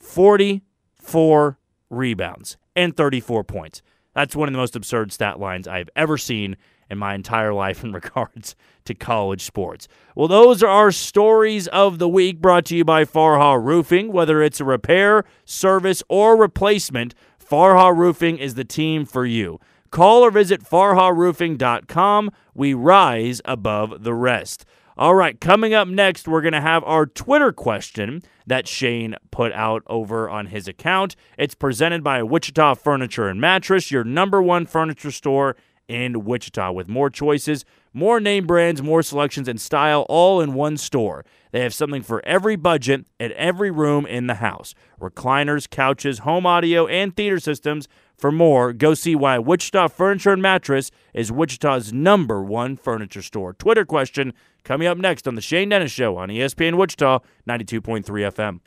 44 rebounds and 34 points. That's one of the most absurd stat lines I've ever seen in my entire life in regards to college sports. Well, those are our stories of the week brought to you by Farha Roofing. Whether it's a repair, service, or replacement, Farha Roofing is the team for you. Call or visit farharoofing.com. We rise above the rest. All right, coming up next, we're going to have our Twitter question that Shane put out over on his account. It's presented by Wichita Furniture and Mattress, your number one furniture store in Wichita with more choices, more name brands, more selections, and style all in one store. They have something for every budget at every room in the house recliners, couches, home audio, and theater systems. For more, go see why Wichita Furniture and Mattress is Wichita's number one furniture store. Twitter question coming up next on The Shane Dennis Show on ESPN Wichita 92.3 FM.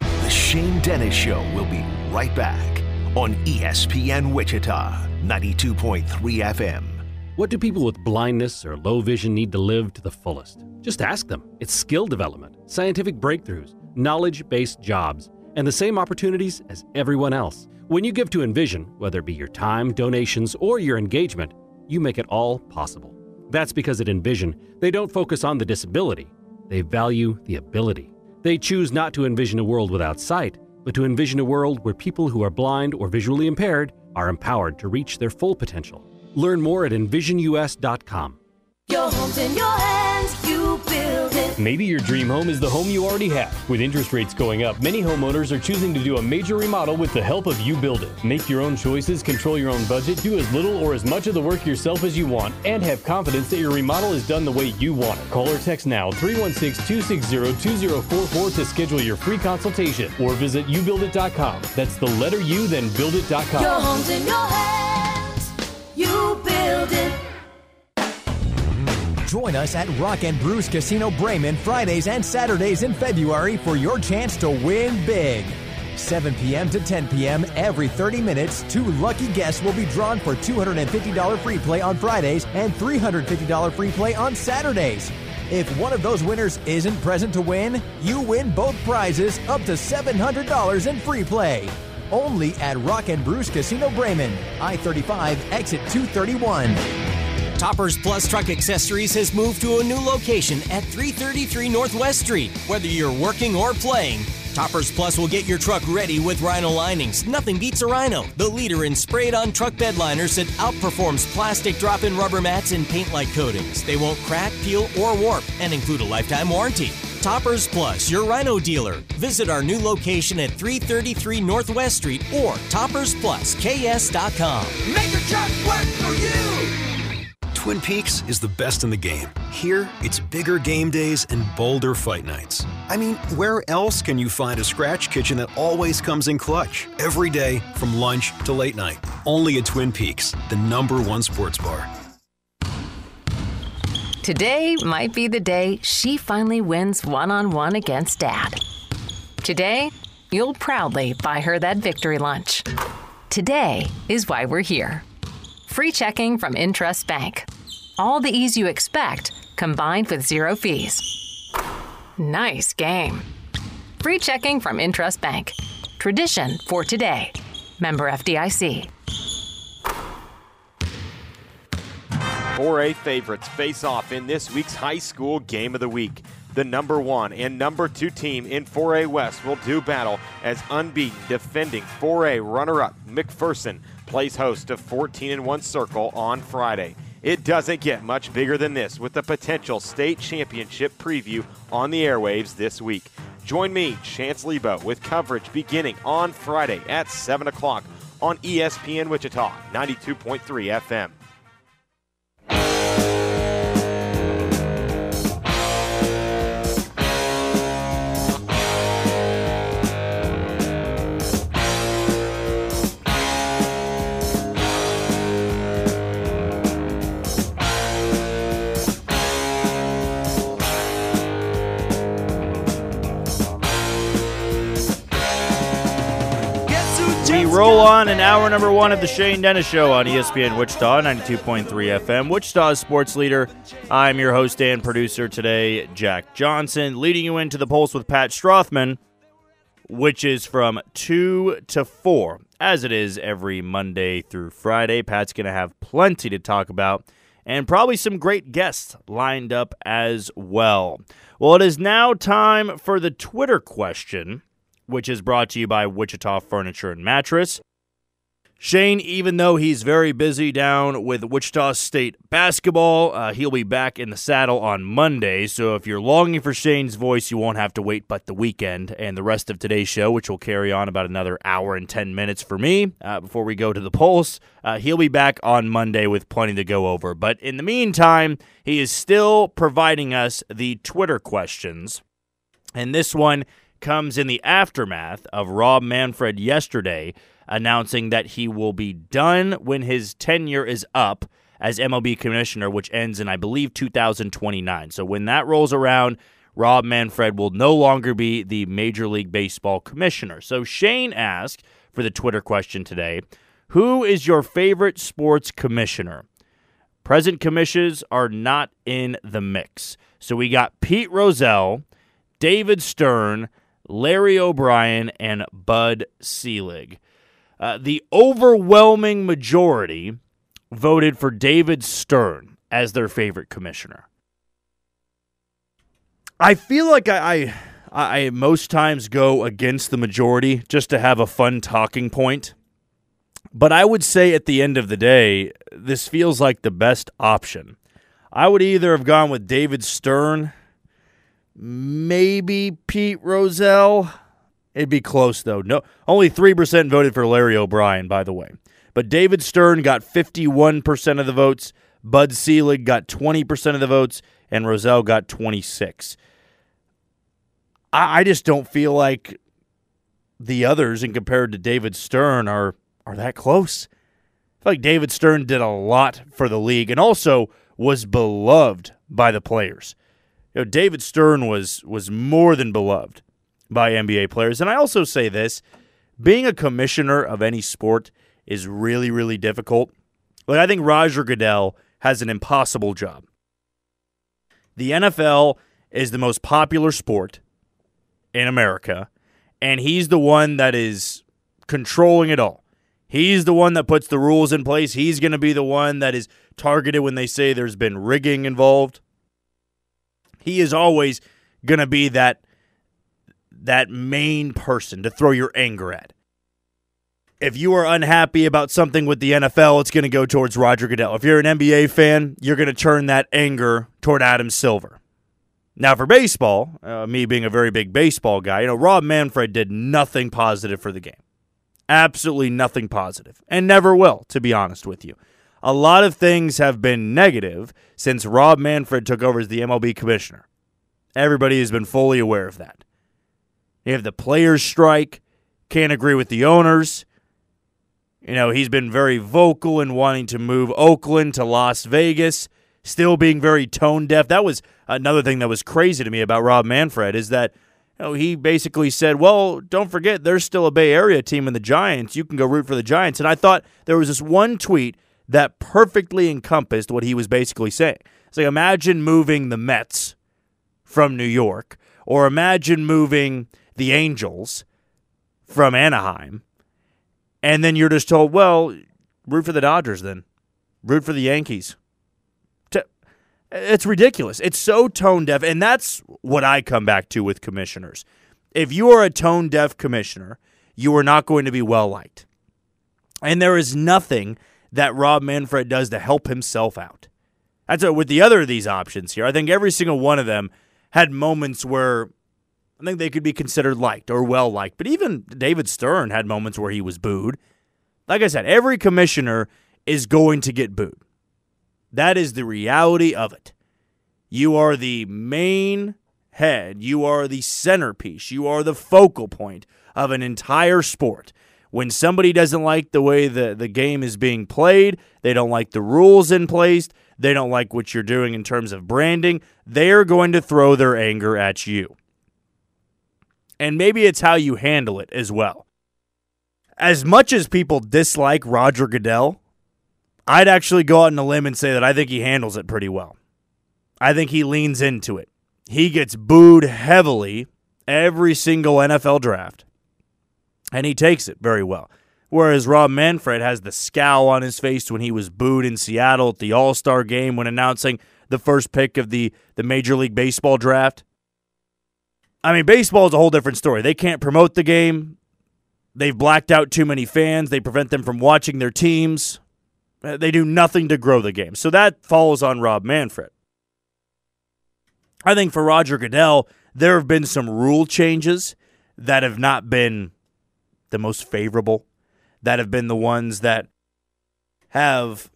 The Shane Dennis Show will be right back on ESPN Wichita 92.3 FM. What do people with blindness or low vision need to live to the fullest? Just ask them. It's skill development, scientific breakthroughs, knowledge based jobs, and the same opportunities as everyone else. When you give to Envision, whether it be your time, donations, or your engagement, you make it all possible. That's because at Envision, they don't focus on the disability, they value the ability. They choose not to envision a world without sight, but to envision a world where people who are blind or visually impaired are empowered to reach their full potential. Learn more at envisionus.com. Your home's in your hands, you build. Maybe your dream home is the home you already have. With interest rates going up, many homeowners are choosing to do a major remodel with the help of You Build It. Make your own choices, control your own budget, do as little or as much of the work yourself as you want, and have confidence that your remodel is done the way you want it. Call or text now 316 260 2044 to schedule your free consultation or visit youbuildit.com. That's the letter U, then buildit.com. Your home's in your hands, you build it. Join us at Rock and Brews Casino Braman Fridays and Saturdays in February for your chance to win big. 7 p.m. to 10 p.m. every 30 minutes, two lucky guests will be drawn for $250 free play on Fridays and $350 free play on Saturdays. If one of those winners isn't present to win, you win both prizes up to $700 in free play. Only at Rock and Brews Casino Braman, I 35, exit 231. Toppers Plus Truck Accessories has moved to a new location at 333 Northwest Street. Whether you're working or playing, Toppers Plus will get your truck ready with Rhino linings. Nothing beats a Rhino, the leader in sprayed on truck bed liners that outperforms plastic drop in rubber mats and paint like coatings. They won't crack, peel, or warp and include a lifetime warranty. Toppers Plus, your Rhino dealer. Visit our new location at 333 Northwest Street or toppersplusks.com. Make your truck work for you. Twin Peaks is the best in the game. Here, it's bigger game days and bolder fight nights. I mean, where else can you find a scratch kitchen that always comes in clutch? Every day, from lunch to late night. Only at Twin Peaks, the number one sports bar. Today might be the day she finally wins one on one against dad. Today, you'll proudly buy her that victory lunch. Today is why we're here. Free checking from Intrust Bank. All the ease you expect combined with zero fees. Nice game. Free checking from Intrust Bank. Tradition for today. Member FDIC. 4A favorites face off in this week's high school game of the week. The number one and number two team in 4A West will do battle as unbeaten defending 4A runner up McPherson plays host to 14 and 1 Circle on Friday. It doesn't get much bigger than this with the potential state championship preview on the airwaves this week. Join me, Chance Lebo, with coverage beginning on Friday at 7 o'clock on ESPN Wichita 92.3 FM. Roll on in hour number one of the Shane Dennis Show on ESPN Wichita, 92.3 FM. Wichita's sports leader. I'm your host and producer today, Jack Johnson, leading you into the Pulse with Pat Strothman, which is from 2 to 4, as it is every Monday through Friday. Pat's going to have plenty to talk about and probably some great guests lined up as well. Well, it is now time for the Twitter question which is brought to you by Wichita Furniture and Mattress. Shane, even though he's very busy down with Wichita State basketball, uh, he'll be back in the saddle on Monday. So if you're longing for Shane's voice, you won't have to wait but the weekend and the rest of today's show, which will carry on about another hour and 10 minutes for me uh, before we go to the Pulse. Uh, he'll be back on Monday with plenty to go over. But in the meantime, he is still providing us the Twitter questions. And this one comes in the aftermath of Rob Manfred yesterday announcing that he will be done when his tenure is up as MLB commissioner, which ends in, I believe, 2029. So when that rolls around, Rob Manfred will no longer be the Major League Baseball commissioner. So Shane asked for the Twitter question today Who is your favorite sports commissioner? Present commissioners are not in the mix. So we got Pete Rozelle, David Stern, Larry O'Brien, and Bud Selig. Uh, the overwhelming majority voted for David Stern as their favorite commissioner. I feel like I, I, I most times go against the majority just to have a fun talking point. But I would say at the end of the day, this feels like the best option. I would either have gone with David Stern, maybe Pete Rozelle. It'd be close though. No, only three percent voted for Larry O'Brien, by the way. But David Stern got fifty-one percent of the votes. Bud Selig got twenty percent of the votes, and Rozelle got twenty-six. I, I just don't feel like the others, and compared to David Stern, are are that close. I feel like David Stern did a lot for the league, and also was beloved by the players. Know, David Stern was was more than beloved by NBA players. And I also say this, being a commissioner of any sport is really really difficult. Like I think Roger Goodell has an impossible job. The NFL is the most popular sport in America, and he's the one that is controlling it all. He's the one that puts the rules in place. He's going to be the one that is targeted when they say there's been rigging involved. He is always going to be that that main person to throw your anger at. If you are unhappy about something with the NFL, it's going to go towards Roger Goodell. If you're an NBA fan, you're going to turn that anger toward Adam Silver. Now, for baseball, uh, me being a very big baseball guy, you know, Rob Manfred did nothing positive for the game. Absolutely nothing positive, and never will, to be honest with you. A lot of things have been negative since Rob Manfred took over as the MLB commissioner. Everybody has been fully aware of that. You have the players' strike, can't agree with the owners. You know, he's been very vocal in wanting to move Oakland to Las Vegas, still being very tone deaf. That was another thing that was crazy to me about Rob Manfred is that you know, he basically said, "Well, don't forget there's still a Bay Area team in the Giants. You can go root for the Giants." And I thought there was this one tweet that perfectly encompassed what he was basically saying. It's like imagine moving the Mets from New York, or imagine moving the Angels from Anaheim, and then you're just told, "Well, root for the Dodgers then, root for the Yankees." It's ridiculous. It's so tone deaf. And that's what I come back to with commissioners. If you are a tone deaf commissioner, you are not going to be well liked. And there is nothing that Rob Manfred does to help himself out. That's what, with the other of these options here. I think every single one of them had moments where I think they could be considered liked or well liked. But even David Stern had moments where he was booed. Like I said, every commissioner is going to get booed. That is the reality of it. You are the main head, you are the centerpiece, you are the focal point of an entire sport. When somebody doesn't like the way the, the game is being played, they don't like the rules in place, they don't like what you're doing in terms of branding, they're going to throw their anger at you. And maybe it's how you handle it as well. As much as people dislike Roger Goodell, I'd actually go out on a limb and say that I think he handles it pretty well. I think he leans into it. He gets booed heavily every single NFL draft, and he takes it very well. Whereas Rob Manfred has the scowl on his face when he was booed in Seattle at the All Star game when announcing the first pick of the, the Major League Baseball draft. I mean, baseball is a whole different story. They can't promote the game. They've blacked out too many fans. They prevent them from watching their teams. Uh, they do nothing to grow the game. So that falls on Rob Manfred. I think for Roger Goodell, there have been some rule changes that have not been the most favorable, that have been the ones that have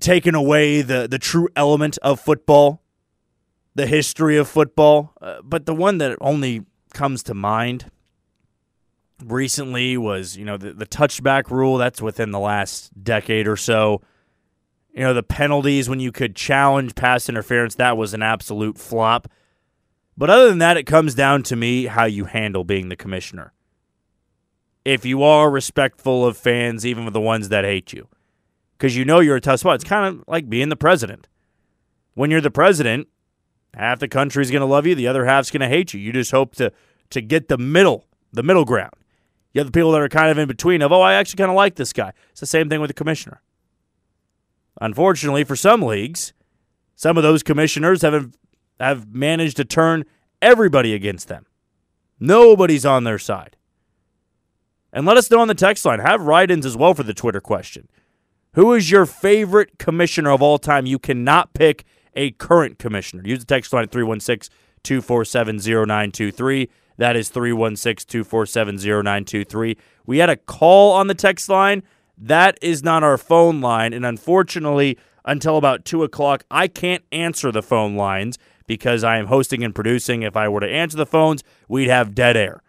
taken away the, the true element of football, the history of football. Uh, but the one that only comes to mind recently was, you know, the, the touchback rule. That's within the last decade or so. You know, the penalties when you could challenge pass interference, that was an absolute flop. But other than that, it comes down to me how you handle being the commissioner. If you are respectful of fans, even with the ones that hate you, because you know you're a tough spot. It's kind of like being the president. When you're the president, half the country's going to love you, the other half's going to hate you. You just hope to to get the middle, the middle ground. You have the people that are kind of in between of, oh, I actually kind of like this guy. It's the same thing with the commissioner. Unfortunately, for some leagues, some of those commissioners have have managed to turn everybody against them. Nobody's on their side. And let us know on the text line. Have write-ins as well for the Twitter question. Who is your favorite commissioner of all time? You cannot pick a current commissioner. Use the text line at 316 247 0923. That is 316 247 0923. We had a call on the text line. That is not our phone line. And unfortunately, until about 2 o'clock, I can't answer the phone lines because I am hosting and producing. If I were to answer the phones, we'd have dead air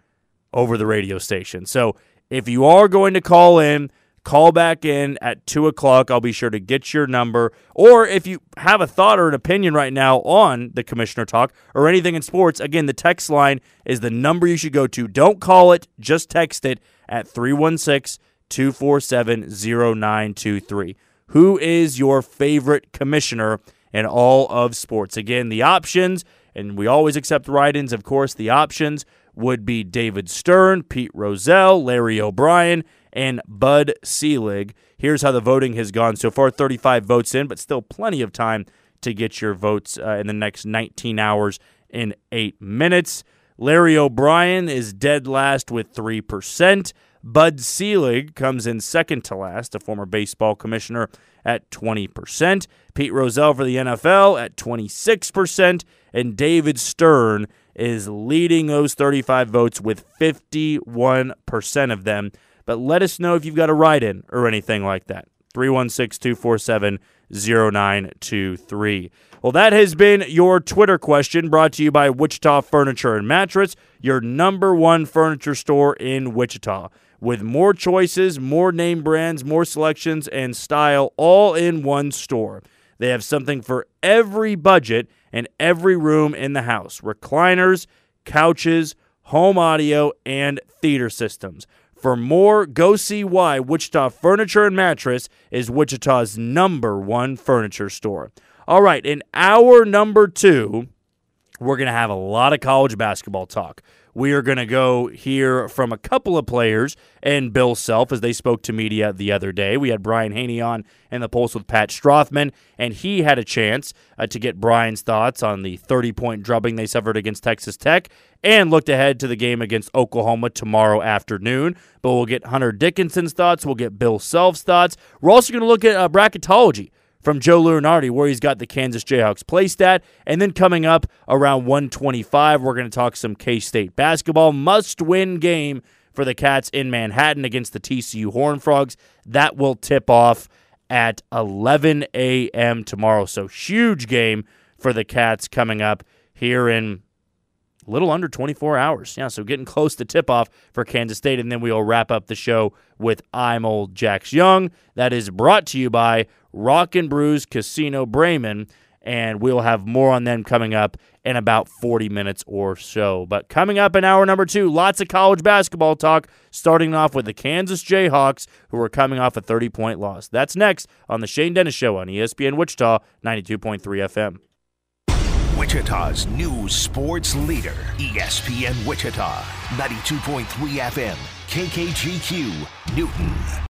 over the radio station. So if you are going to call in, call back in at 2 o'clock. I'll be sure to get your number. Or if you have a thought or an opinion right now on the Commissioner Talk or anything in sports, again, the text line is the number you should go to. Don't call it, just text it at 316 247 0923. Who is your favorite commissioner in all of sports? Again, the options, and we always accept write ins, of course, the options would be David Stern, Pete Rozelle, Larry O'Brien, and Bud Selig. Here's how the voting has gone so far 35 votes in, but still plenty of time to get your votes uh, in the next 19 hours in eight minutes. Larry O'Brien is dead last with 3%. Bud Selig comes in second to last, a former baseball commissioner at 20%. Pete Rozelle for the NFL at 26%. And David Stern is leading those 35 votes with 51% of them. But let us know if you've got a write in or anything like that. 316 247 0923. Well, that has been your Twitter question brought to you by Wichita Furniture and Mattress, your number one furniture store in Wichita. With more choices, more name brands, more selections, and style all in one store. They have something for every budget and every room in the house recliners, couches, home audio, and theater systems. For more, go see why Wichita Furniture and Mattress is Wichita's number one furniture store. All right, in hour number two, we're going to have a lot of college basketball talk. We are going to go hear from a couple of players and Bill Self as they spoke to media the other day. We had Brian Hanni on in the Pulse with Pat Strothman, and he had a chance uh, to get Brian's thoughts on the 30 point drubbing they suffered against Texas Tech and looked ahead to the game against Oklahoma tomorrow afternoon. But we'll get Hunter Dickinson's thoughts, we'll get Bill Self's thoughts. We're also going to look at uh, bracketology from Joe Lunardi, where he's got the Kansas Jayhawks play stat. And then coming up around 125, we're going to talk some K State basketball. Must win game for the Cats in Manhattan against the TCU Horned Frogs. That will tip off at 11 a.m. tomorrow. So, huge game for the Cats coming up here in little under 24 hours. Yeah, so getting close to tip off for Kansas State. And then we'll wrap up the show with I'm Old Jax Young. That is brought to you by Rock and Brews Casino Braman. And we'll have more on them coming up in about 40 minutes or so. But coming up in hour number two, lots of college basketball talk, starting off with the Kansas Jayhawks, who are coming off a 30 point loss. That's next on The Shane Dennis Show on ESPN Wichita 92.3 FM. Wichita's new sports leader, ESPN Wichita, 92.3 FM, KKGQ, Newton.